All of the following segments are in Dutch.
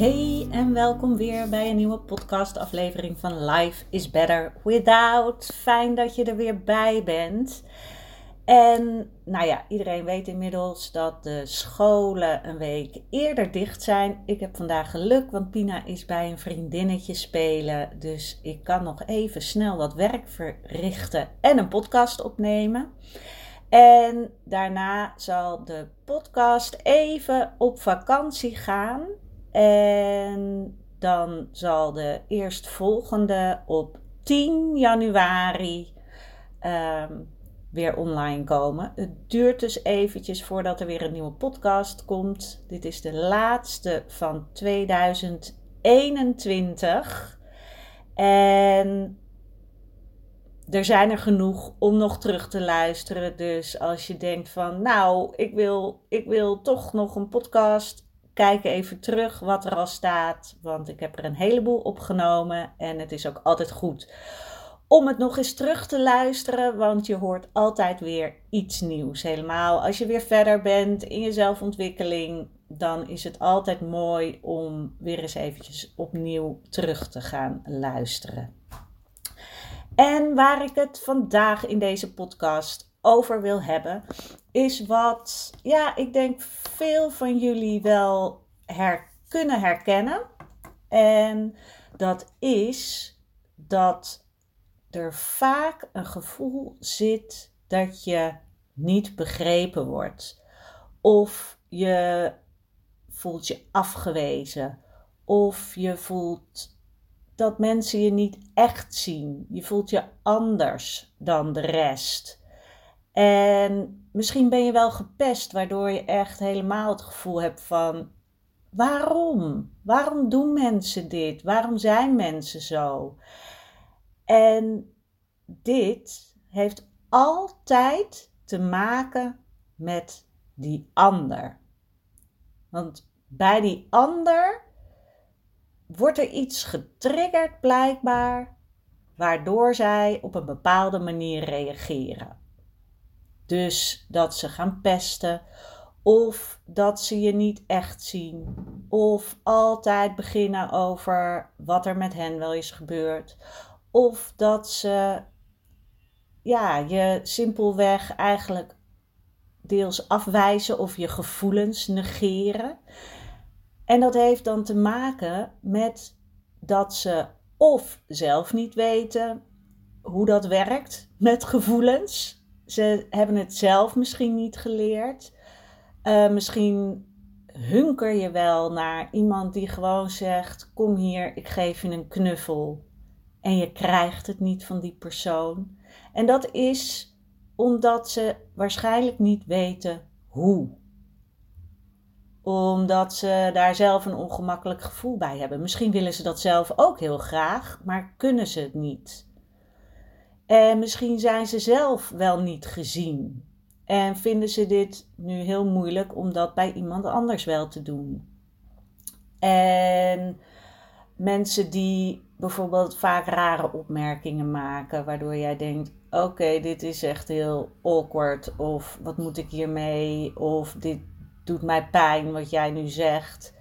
Hey en welkom weer bij een nieuwe podcastaflevering van Life is Better Without. Fijn dat je er weer bij bent. En nou ja, iedereen weet inmiddels dat de scholen een week eerder dicht zijn. Ik heb vandaag geluk, want Pina is bij een vriendinnetje spelen. Dus ik kan nog even snel wat werk verrichten en een podcast opnemen. En daarna zal de podcast even op vakantie gaan. En dan zal de eerstvolgende op 10 januari ehm, weer online komen. Het duurt dus eventjes voordat er weer een nieuwe podcast komt. Dit is de laatste van 2021. En er zijn er genoeg om nog terug te luisteren. Dus als je denkt van, nou, ik wil, ik wil toch nog een podcast kijk even terug wat er al staat, want ik heb er een heleboel opgenomen en het is ook altijd goed om het nog eens terug te luisteren, want je hoort altijd weer iets nieuws. Helemaal als je weer verder bent in je zelfontwikkeling, dan is het altijd mooi om weer eens eventjes opnieuw terug te gaan luisteren. En waar ik het vandaag in deze podcast over wil hebben, is wat, ja, ik denk veel van jullie wel her, kunnen herkennen. En dat is dat er vaak een gevoel zit dat je niet begrepen wordt. Of je voelt je afgewezen. Of je voelt dat mensen je niet echt zien. Je voelt je anders dan de rest. En misschien ben je wel gepest, waardoor je echt helemaal het gevoel hebt van: waarom? Waarom doen mensen dit? Waarom zijn mensen zo? En dit heeft altijd te maken met die ander. Want bij die ander wordt er iets getriggerd blijkbaar, waardoor zij op een bepaalde manier reageren. Dus dat ze gaan pesten, of dat ze je niet echt zien, of altijd beginnen over wat er met hen wel is gebeurd, of dat ze ja, je simpelweg eigenlijk deels afwijzen of je gevoelens negeren. En dat heeft dan te maken met dat ze of zelf niet weten hoe dat werkt met gevoelens ze hebben het zelf misschien niet geleerd. Uh, misschien hunker je wel naar iemand die gewoon zegt: Kom hier, ik geef je een knuffel. En je krijgt het niet van die persoon. En dat is omdat ze waarschijnlijk niet weten hoe. Omdat ze daar zelf een ongemakkelijk gevoel bij hebben. Misschien willen ze dat zelf ook heel graag, maar kunnen ze het niet. En misschien zijn ze zelf wel niet gezien. En vinden ze dit nu heel moeilijk om dat bij iemand anders wel te doen. En mensen die bijvoorbeeld vaak rare opmerkingen maken, waardoor jij denkt: oké, dit is echt heel awkward, of wat moet ik hiermee, of dit doet mij pijn wat jij nu zegt.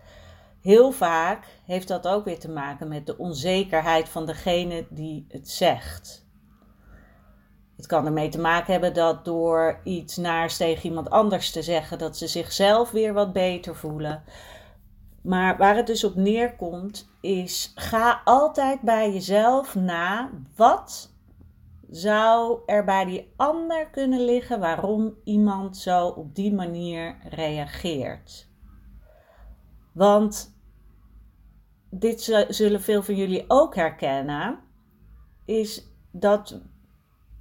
Heel vaak heeft dat ook weer te maken met de onzekerheid van degene die het zegt. Het kan ermee te maken hebben dat door iets naars tegen iemand anders te zeggen, dat ze zichzelf weer wat beter voelen. Maar waar het dus op neerkomt, is ga altijd bij jezelf na wat zou er bij die ander kunnen liggen waarom iemand zo op die manier reageert? Want dit zullen veel van jullie ook herkennen, is dat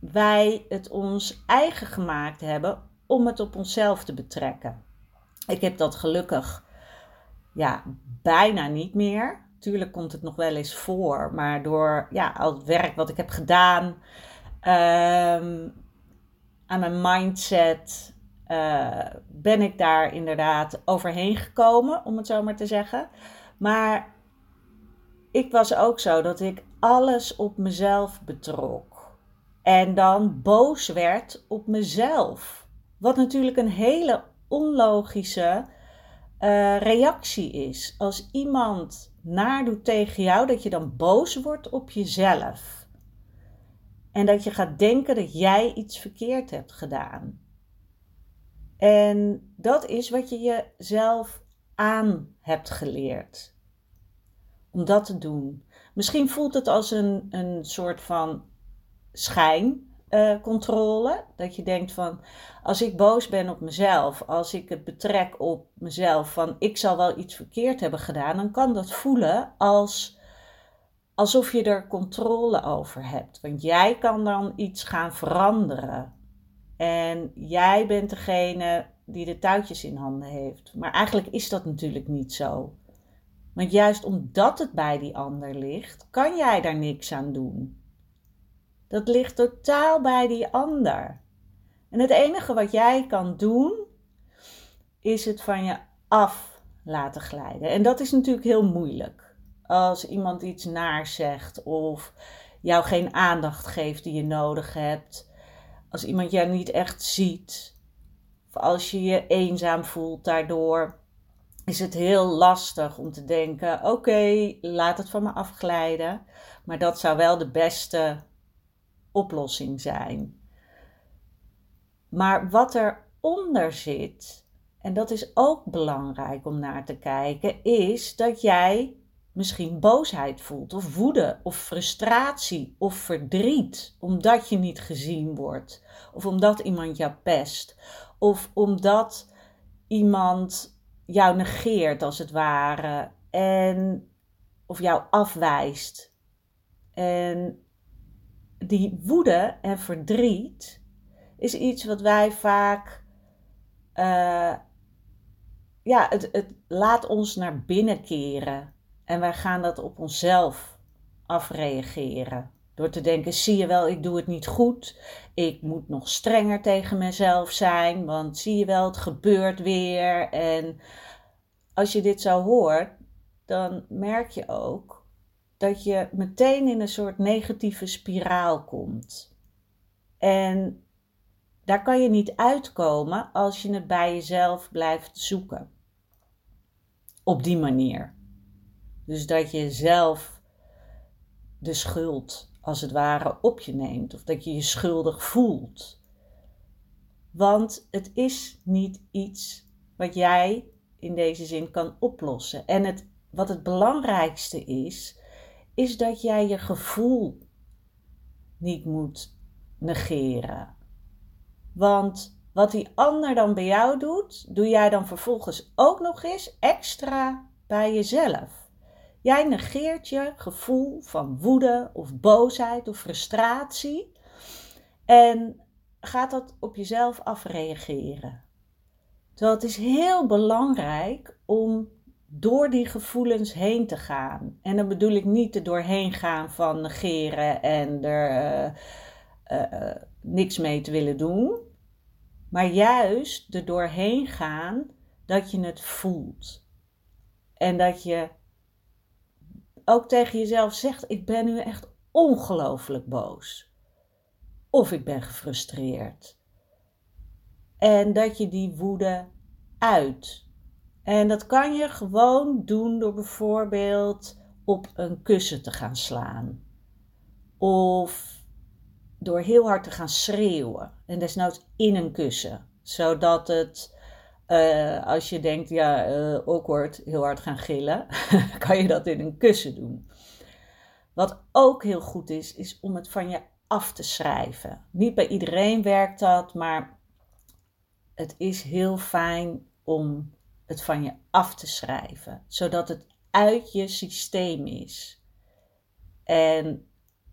wij het ons eigen gemaakt hebben om het op onszelf te betrekken. Ik heb dat gelukkig ja, bijna niet meer. Tuurlijk komt het nog wel eens voor, maar door ja, al het werk wat ik heb gedaan, um, aan mijn mindset, uh, ben ik daar inderdaad overheen gekomen, om het zo maar te zeggen. Maar ik was ook zo dat ik alles op mezelf betrok. En dan boos werd op mezelf. Wat natuurlijk een hele onlogische uh, reactie is. Als iemand nadoet tegen jou, dat je dan boos wordt op jezelf. En dat je gaat denken dat jij iets verkeerd hebt gedaan. En dat is wat je jezelf aan hebt geleerd. Om dat te doen. Misschien voelt het als een, een soort van schijncontrole. dat je denkt van, als ik boos ben op mezelf, als ik het betrek op mezelf van ik zal wel iets verkeerd hebben gedaan, dan kan dat voelen als alsof je er controle over hebt. Want jij kan dan iets gaan veranderen. En jij bent degene die de touwtjes in handen heeft. Maar eigenlijk is dat natuurlijk niet zo. Want juist omdat het bij die ander ligt, kan jij daar niks aan doen. Dat ligt totaal bij die ander. En het enige wat jij kan doen, is het van je af laten glijden. En dat is natuurlijk heel moeilijk. Als iemand iets naar zegt of jou geen aandacht geeft die je nodig hebt. Als iemand jou niet echt ziet. Of als je je eenzaam voelt daardoor. Is het heel lastig om te denken: oké, laat het van me afglijden. Maar dat zou wel de beste oplossing zijn. Maar wat eronder zit, en dat is ook belangrijk om naar te kijken, is dat jij misschien boosheid voelt, of woede, of frustratie, of verdriet, omdat je niet gezien wordt, of omdat iemand jou pest, of omdat iemand jou negeert als het ware, en of jou afwijst. En die woede en verdriet is iets wat wij vaak. Uh, ja, het, het laat ons naar binnen keren. En wij gaan dat op onszelf afreageren. Door te denken: zie je wel, ik doe het niet goed. Ik moet nog strenger tegen mezelf zijn. Want zie je wel, het gebeurt weer. En als je dit zo hoort, dan merk je ook dat je meteen in een soort negatieve spiraal komt. En daar kan je niet uitkomen als je het bij jezelf blijft zoeken. Op die manier. Dus dat je zelf de schuld als het ware op je neemt of dat je je schuldig voelt. Want het is niet iets wat jij in deze zin kan oplossen. En het, wat het belangrijkste is, is dat jij je gevoel niet moet negeren. Want wat die ander dan bij jou doet, doe jij dan vervolgens ook nog eens extra bij jezelf. Jij negeert je gevoel van woede of boosheid of frustratie en gaat dat op jezelf afreageren. Terwijl het is heel belangrijk om door die gevoelens heen te gaan. En dan bedoel ik niet er doorheen gaan van negeren en er uh, uh, niks mee te willen doen. Maar juist er doorheen gaan dat je het voelt. En dat je ook tegen jezelf zegt: Ik ben nu echt ongelooflijk boos. Of ik ben gefrustreerd. En dat je die woede uit. En dat kan je gewoon doen door bijvoorbeeld op een kussen te gaan slaan. Of door heel hard te gaan schreeuwen. En desnoods in een kussen. Zodat het, uh, als je denkt, ja, uh, awkward, heel hard gaan gillen, kan je dat in een kussen doen. Wat ook heel goed is, is om het van je af te schrijven. Niet bij iedereen werkt dat, maar het is heel fijn om het van je af te schrijven, zodat het uit je systeem is. En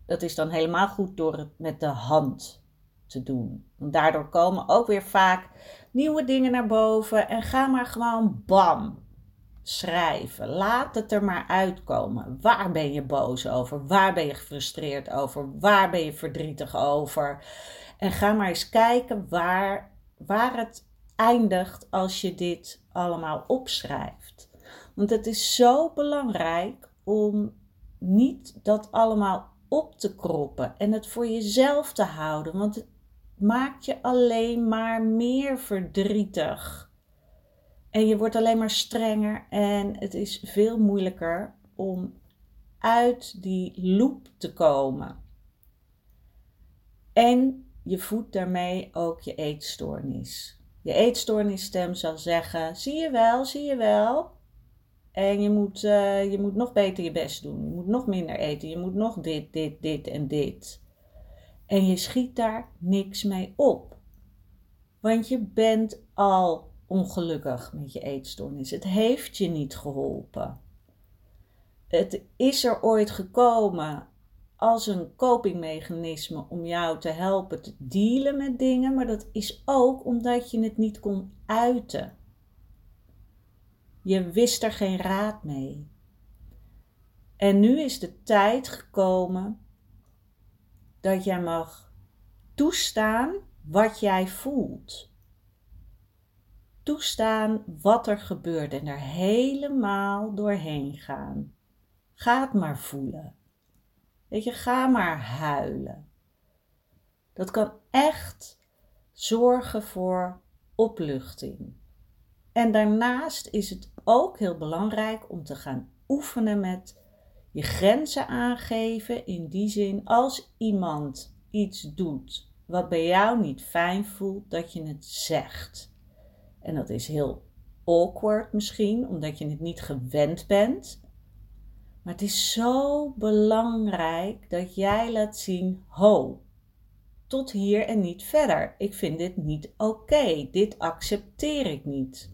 dat is dan helemaal goed door het met de hand te doen. Want daardoor komen ook weer vaak nieuwe dingen naar boven en ga maar gewoon bam schrijven. Laat het er maar uitkomen. Waar ben je boos over? Waar ben je gefrustreerd over? Waar ben je verdrietig over? En ga maar eens kijken waar, waar het eindigt als je dit allemaal opschrijft. Want het is zo belangrijk om niet dat allemaal op te kroppen en het voor jezelf te houden, want het maakt je alleen maar meer verdrietig. En je wordt alleen maar strenger en het is veel moeilijker om uit die loop te komen. En je voedt daarmee ook je eetstoornis. Je eetstoornisstem zal zeggen: zie je wel, zie je wel. En je moet, uh, je moet nog beter je best doen. Je moet nog minder eten. Je moet nog dit, dit, dit en dit. En je schiet daar niks mee op. Want je bent al ongelukkig met je eetstoornis. Het heeft je niet geholpen. Het is er ooit gekomen als een copingmechanisme om jou te helpen te dealen met dingen, maar dat is ook omdat je het niet kon uiten. Je wist er geen raad mee. En nu is de tijd gekomen dat jij mag toestaan wat jij voelt. Toestaan wat er gebeurt en er helemaal doorheen gaan. Ga het maar voelen. Weet je, ga maar huilen. Dat kan echt zorgen voor opluchting. En daarnaast is het ook heel belangrijk om te gaan oefenen met je grenzen aangeven. In die zin, als iemand iets doet wat bij jou niet fijn voelt, dat je het zegt. En dat is heel awkward misschien, omdat je het niet gewend bent. Maar het is zo belangrijk dat jij laat zien: ho, tot hier en niet verder. Ik vind dit niet oké. Dit accepteer ik niet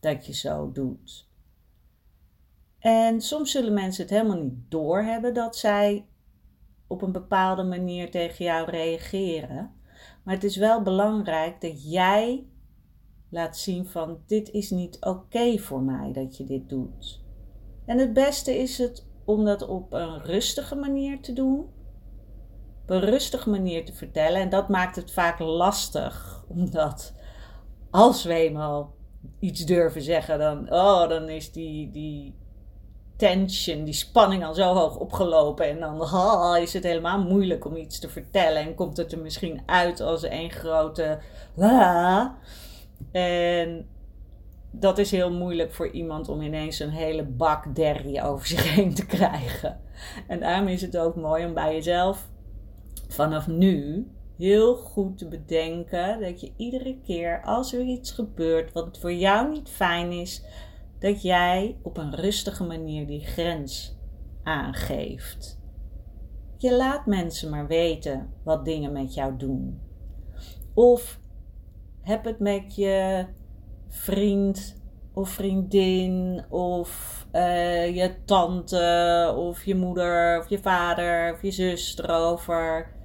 dat je zo doet. En soms zullen mensen het helemaal niet doorhebben dat zij op een bepaalde manier tegen jou reageren. Maar het is wel belangrijk dat jij laat zien van dit is niet oké voor mij dat je dit doet. En het beste is het om dat op een rustige manier te doen. Op een rustige manier te vertellen. En dat maakt het vaak lastig. Omdat als we eenmaal iets durven zeggen, dan, oh, dan is die, die tension, die spanning al zo hoog opgelopen. En dan oh, is het helemaal moeilijk om iets te vertellen. En komt het er misschien uit als een grote la. En dat is heel moeilijk voor iemand om ineens een hele bak derrie over zich heen te krijgen. En daarom is het ook mooi om bij jezelf vanaf nu heel goed te bedenken dat je iedere keer als er iets gebeurt wat voor jou niet fijn is, dat jij op een rustige manier die grens aangeeft. Je laat mensen maar weten wat dingen met jou doen. Of heb het met je vriend of vriendin of uh, je tante of je moeder of je vader of je zus erover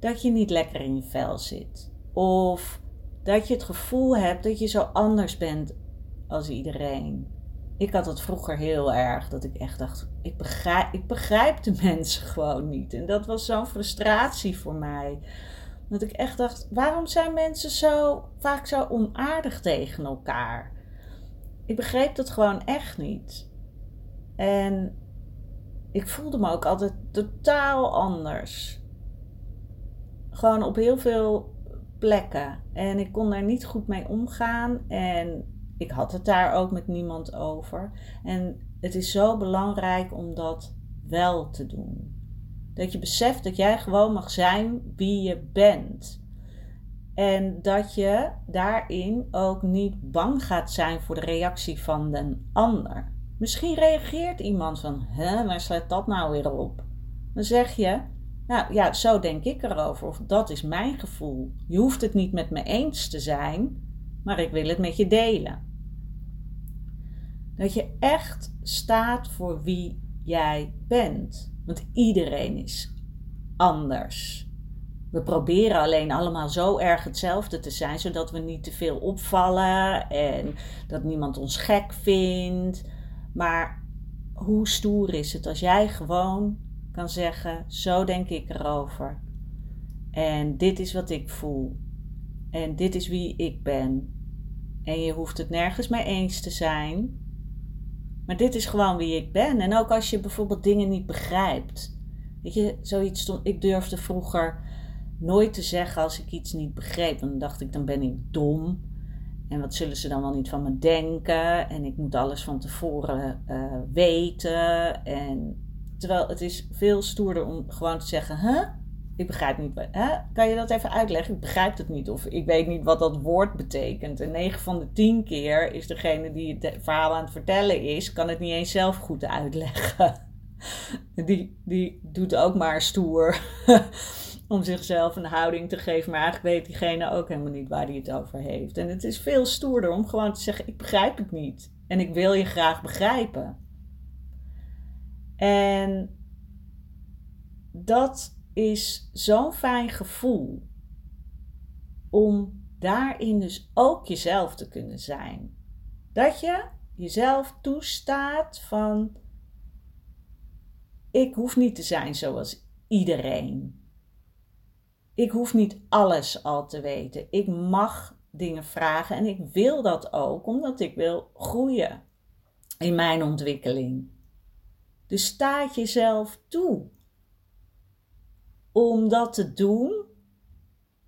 dat je niet lekker in je vel zit. Of dat je het gevoel hebt dat je zo anders bent als iedereen. Ik had het vroeger heel erg, dat ik echt dacht, ik begrijp, ik begrijp de mensen gewoon niet. En dat was zo'n frustratie voor mij. Dat ik echt dacht, waarom zijn mensen zo vaak zo onaardig tegen elkaar? Ik begreep dat gewoon echt niet. En ik voelde me ook altijd totaal anders. Gewoon op heel veel plekken. En ik kon daar niet goed mee omgaan. En ik had het daar ook met niemand over. En het is zo belangrijk om dat wel te doen. Dat je beseft dat jij gewoon mag zijn wie je bent. En dat je daarin ook niet bang gaat zijn voor de reactie van een ander. Misschien reageert iemand van, hè, waar slaat dat nou weer op? Dan zeg je, Nou ja, zo denk ik erover. Of dat is mijn gevoel. Je hoeft het niet met me eens te zijn, maar ik wil het met je delen. Dat je echt staat voor wie jij bent. Want iedereen is anders. We proberen alleen allemaal zo erg hetzelfde te zijn, zodat we niet te veel opvallen en dat niemand ons gek vindt. Maar hoe stoer is het als jij gewoon kan zeggen: Zo denk ik erover. En dit is wat ik voel. En dit is wie ik ben. En je hoeft het nergens mee eens te zijn. Maar dit is gewoon wie ik ben. En ook als je bijvoorbeeld dingen niet begrijpt. Weet je, zoiets stond. Ik durfde vroeger nooit te zeggen als ik iets niet begreep. Want dan dacht ik, dan ben ik dom. En wat zullen ze dan wel niet van me denken? En ik moet alles van tevoren uh, weten. En terwijl het is veel stoerder om gewoon te zeggen: Huh? Ik begrijp niet. Kan je dat even uitleggen? Ik begrijp het niet. Of ik weet niet wat dat woord betekent. En 9 van de 10 keer is degene die het verhaal aan het vertellen is, kan het niet eens zelf goed uitleggen. Die, die doet ook maar stoer om zichzelf een houding te geven. Maar eigenlijk weet diegene ook helemaal niet waar hij het over heeft. En het is veel stoerder om gewoon te zeggen: Ik begrijp het niet. En ik wil je graag begrijpen. En dat is zo'n fijn gevoel om daarin dus ook jezelf te kunnen zijn. Dat je jezelf toestaat van ik hoef niet te zijn zoals iedereen. Ik hoef niet alles al te weten. Ik mag dingen vragen en ik wil dat ook omdat ik wil groeien in mijn ontwikkeling. Dus sta jezelf toe om dat te doen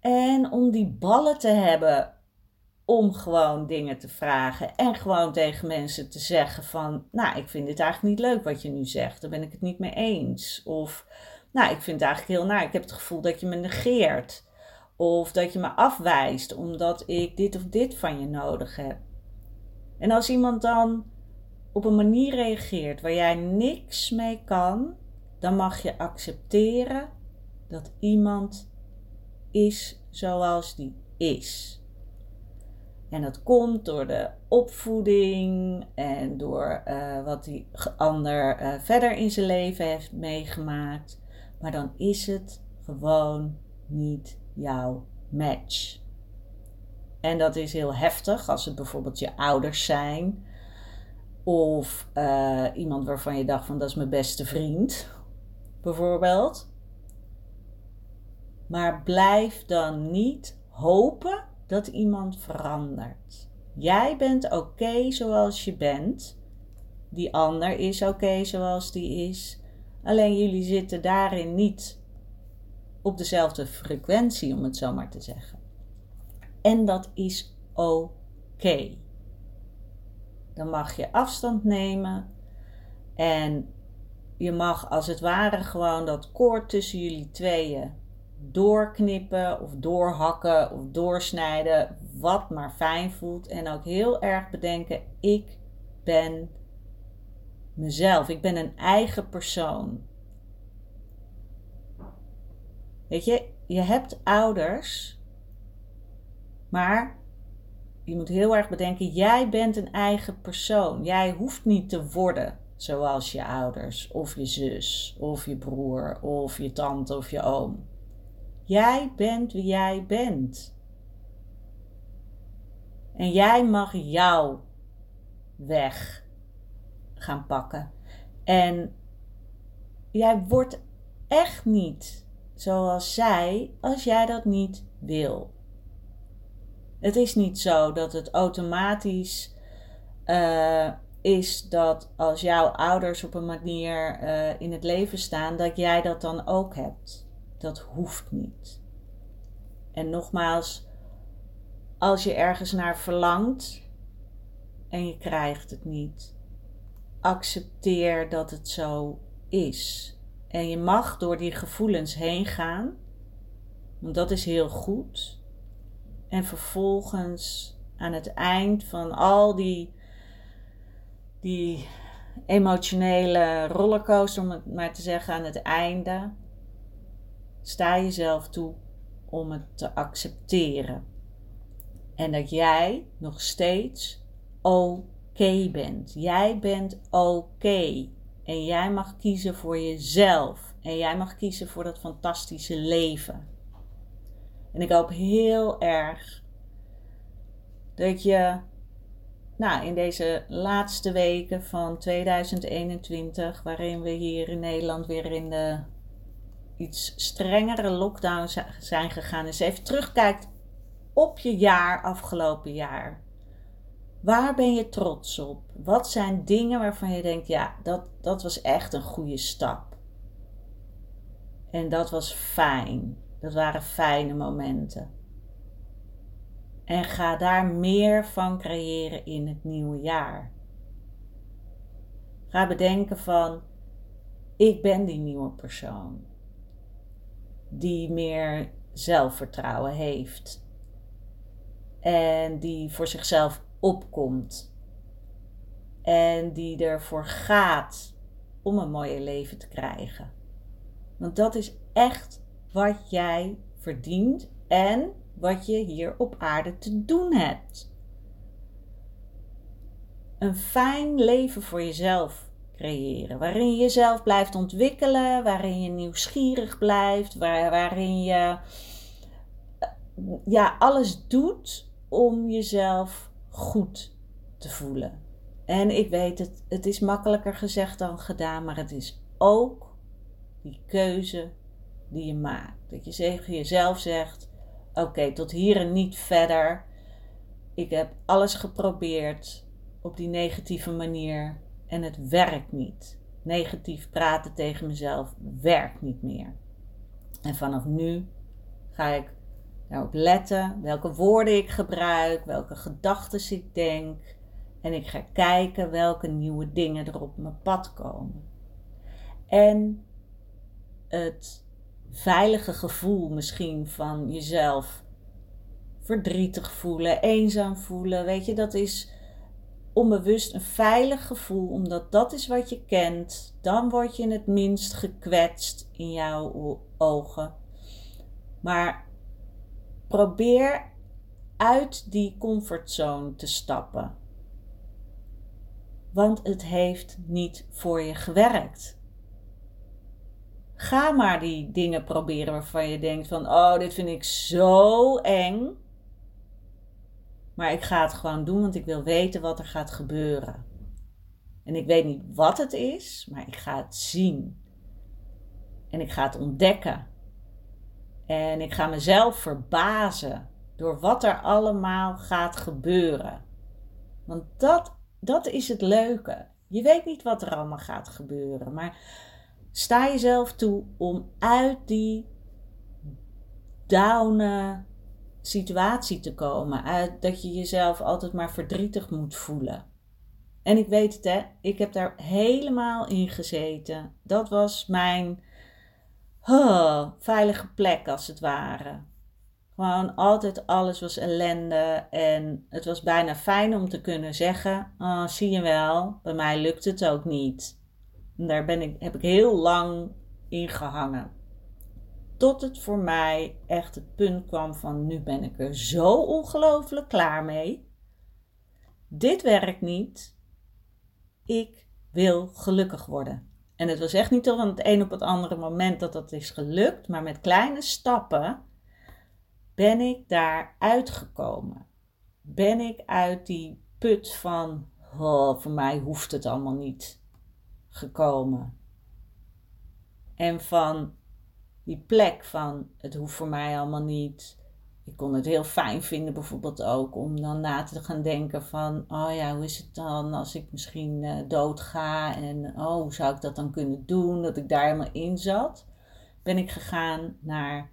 en om die ballen te hebben om gewoon dingen te vragen en gewoon tegen mensen te zeggen van, nou, ik vind dit eigenlijk niet leuk wat je nu zegt, daar ben ik het niet mee eens. Of, nou, ik vind het eigenlijk heel naar, ik heb het gevoel dat je me negeert. Of dat je me afwijst omdat ik dit of dit van je nodig heb. En als iemand dan op een manier reageert waar jij niks mee kan, dan mag je accepteren dat iemand is zoals die is. En dat komt door de opvoeding en door uh, wat die ander uh, verder in zijn leven heeft meegemaakt. Maar dan is het gewoon niet jouw match. En dat is heel heftig als het bijvoorbeeld je ouders zijn of uh, iemand waarvan je dacht van dat is mijn beste vriend, bijvoorbeeld. Maar blijf dan niet hopen dat iemand verandert. Jij bent oké zoals je bent. Die ander is oké zoals die is. Alleen jullie zitten daarin niet op dezelfde frequentie, om het zo maar te zeggen. En dat is oké. Dan mag je afstand nemen. En je mag als het ware gewoon dat koord tussen jullie tweeën doorknippen of doorhakken of doorsnijden. Wat maar fijn voelt. En ook heel erg bedenken: ik ben mezelf. Ik ben een eigen persoon. Weet je, je hebt ouders, maar je moet heel erg bedenken, jij bent een eigen persoon. Jij hoeft niet te worden zoals je ouders, of je zus, of je broer, of je tante of je oom. Jij bent wie jij bent. En jij mag jouw weg gaan pakken. En jij wordt echt niet zoals zij als jij dat niet wil. Het is niet zo dat het automatisch uh, is dat als jouw ouders op een manier uh, in het leven staan, dat jij dat dan ook hebt. Dat hoeft niet. En nogmaals, als je ergens naar verlangt en je krijgt het niet, accepteer dat het zo is. En je mag door die gevoelens heen gaan, want dat is heel goed. En vervolgens aan het eind van al die, die emotionele rollercoaster, om het maar te zeggen, aan het einde, sta jezelf toe om het te accepteren. En dat jij nog steeds oké bent. Jij bent oké. En jij mag kiezen voor jezelf. En jij mag kiezen voor dat fantastische leven. En ik hoop heel erg dat je nou, in deze laatste weken van 2021, waarin we hier in Nederland weer in de iets strengere lockdown zijn gegaan, eens even terugkijkt op je jaar, afgelopen jaar. Waar ben je trots op? Wat zijn dingen waarvan je denkt, ja, dat, dat was echt een goede stap. En dat was fijn. Dat waren fijne momenten. En ga daar meer van creëren in het nieuwe jaar. Ga bedenken van, ik ben die nieuwe persoon. Die meer zelfvertrouwen heeft. En die voor zichzelf opkomt. En die ervoor gaat om een mooie leven te krijgen. Want dat is echt wat jij verdient en wat je hier op aarde te doen hebt. Een fijn leven voor jezelf waarin je jezelf blijft ontwikkelen, waarin je nieuwsgierig blijft, waar, waarin je ja, alles doet om jezelf goed te voelen. En ik weet het, het is makkelijker gezegd dan gedaan, maar het is ook die keuze die je maakt. Dat je tegen jezelf zegt: Oké, tot hier en niet verder. Ik heb alles geprobeerd op die negatieve manier en het werkt niet. Negatief praten tegen mezelf werkt niet meer. En vanaf nu ga ik daarop letten welke woorden ik gebruik, welke gedachten ik denk. En ik ga kijken welke nieuwe dingen er op mijn pad komen. En het veilige gevoel misschien van jezelf verdrietig voelen, eenzaam voelen. Weet je, dat is onbewust een veilig gevoel, omdat dat is wat je kent. Dan word je het minst gekwetst in jouw ogen. Maar probeer uit die comfortzone te stappen. Want het heeft niet voor je gewerkt. Ga maar die dingen proberen waarvan je denkt van, oh, dit vind ik zo eng. Maar ik ga het gewoon doen, want ik wil weten wat er gaat gebeuren. En ik weet niet wat het is, maar ik ga het zien. En ik ga het ontdekken. En ik ga mezelf verbazen door wat er allemaal gaat gebeuren. Want dat, dat is het leuke. Je weet niet wat er allemaal gaat gebeuren, maar sta jezelf toe om uit die downe situatie te komen. Uit dat je jezelf altijd maar verdrietig moet voelen. En ik weet het, hè, ik heb daar helemaal in gezeten. Dat was mijn veilige plek, als het ware. Gewoon altijd alles was ellende. En het was bijna fijn om te kunnen zeggen: oh, zie je wel, bij mij lukt het ook niet. Daar ben ik, heb ik heel lang in gehangen. Tot het voor mij echt het punt kwam van nu ben ik er zo ongelooflijk klaar mee. Dit werkt niet. Ik wil gelukkig worden. En het was echt niet van het een op het andere moment dat dat is gelukt, maar met kleine stappen ben ik daar uitgekomen. Ben ik uit die put van, oh, voor mij hoeft het allemaal niet, gekomen. En van die plek van het hoeft voor mij allemaal niet. Ik kon het heel fijn vinden bijvoorbeeld ook om dan na te gaan denken van, oh ja, hoe is het dan als ik misschien uh, dood ga en oh, hoe zou ik dat dan kunnen doen, dat ik daar helemaal in zat. Ben ik gegaan naar,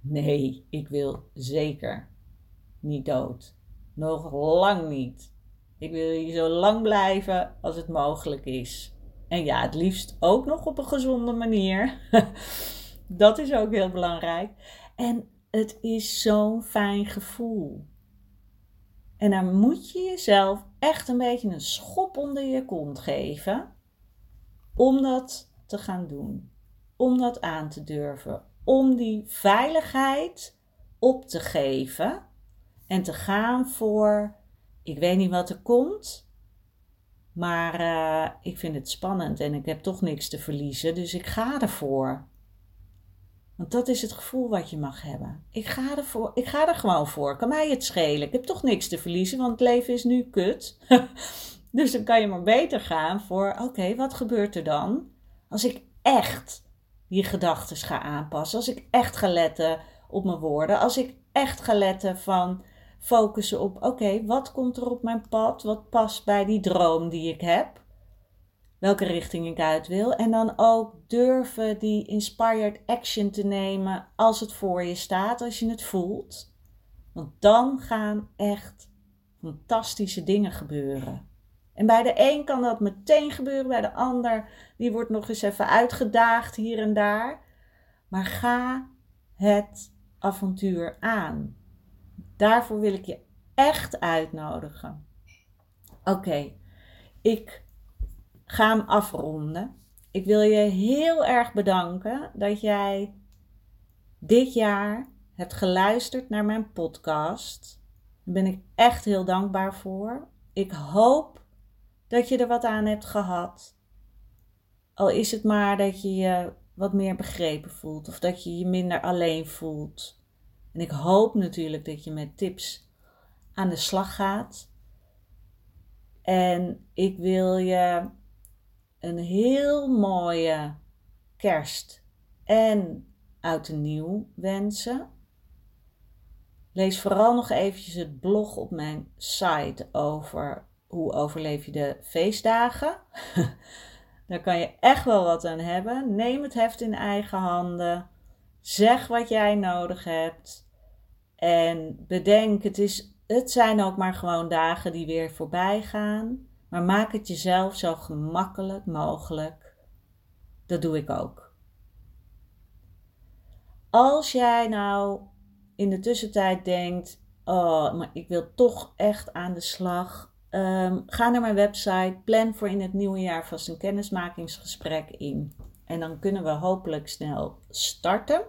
nee, ik wil zeker niet dood. Nog lang niet. Ik wil hier zo lang blijven als het mogelijk is. En ja, het liefst ook nog op een gezonde manier. dat is ook heel belangrijk. En het is zo'n fijn gevoel. En dan moet je jezelf echt een beetje een schop onder je kont geven om dat te gaan doen. Om dat aan te durven. om die veiligheid op te geven en te gaan voor: ik weet niet wat er komt, maar uh, ik vind het spannend en ik heb toch niks te verliezen, dus ik ga ervoor. Want dat is het gevoel wat je mag hebben. Ik ga, ervoor, ik ga er gewoon voor. Kan mij het schelen. Ik heb toch niks te verliezen, want het leven is nu kut. dus dan kan je maar beter gaan voor: oké, wat gebeurt er dan als ik echt die gedachten ga aanpassen? Als ik echt ga letten op mijn woorden? Als ik echt ga letten van focussen op: oké, wat komt er op mijn pad? Wat past bij die droom die ik heb? Welke richting ik uit wil. En dan ook durven die inspired action te nemen als het voor je staat, als je het voelt. Want dan gaan echt fantastische dingen gebeuren. En bij de een kan dat meteen gebeuren, bij de ander die wordt nog eens even uitgedaagd hier en daar. Maar ga het avontuur aan. Daarvoor wil ik je echt uitnodigen. Oké, ik ga hem afronden. Ik wil je heel erg bedanken dat jij dit jaar hebt geluisterd naar mijn podcast. Daar ben ik echt heel dankbaar voor. Ik hoop dat je er wat aan hebt gehad. Al is het maar dat je je wat meer begrepen voelt of dat je je minder alleen voelt. En ik hoop natuurlijk dat je met tips aan de slag gaat. En ik wil je een heel mooie kerst en oud en nieuw wensen. Lees vooral nog eventjes het blog op mijn site over hoe overleef je de feestdagen. Daar kan je echt wel wat aan hebben. Neem het heft in eigen handen. Zeg wat jij nodig hebt. En bedenk, het, is, het zijn ook maar gewoon dagen die weer voorbij gaan. Maar maak het jezelf zo gemakkelijk mogelijk. Dat doe ik ook. Als jij nou in de tussentijd denkt: Oh, maar ik wil toch echt aan de slag. Um, ga naar mijn website. Plan voor in het nieuwe jaar vast een kennismakingsgesprek in. En dan kunnen we hopelijk snel starten.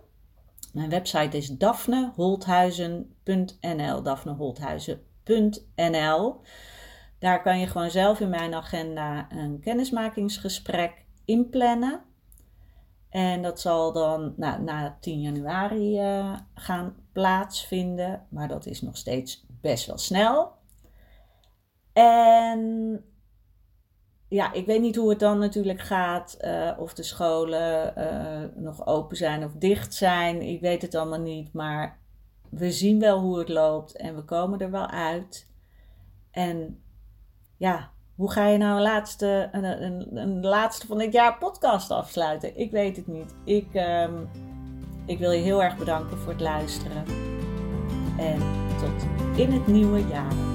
Mijn website is daphneholthuizen.nl. daphneholthuizen.nl. Daar kan je gewoon zelf in mijn agenda een kennismakingsgesprek inplannen. En dat zal dan nou, na 10 januari uh, gaan plaatsvinden. Maar dat is nog steeds best wel snel. En ja, ik weet niet hoe het dan natuurlijk gaat. Uh, of de scholen uh, nog open zijn of dicht zijn. Ik weet het allemaal niet. Maar we zien wel hoe het loopt en we komen er wel uit. En ja, hoe ga je nou een laatste, een, een, een laatste van dit jaar podcast afsluiten? Ik weet het niet. Ik, um, ik wil je heel erg bedanken voor het luisteren. En tot in het nieuwe jaar.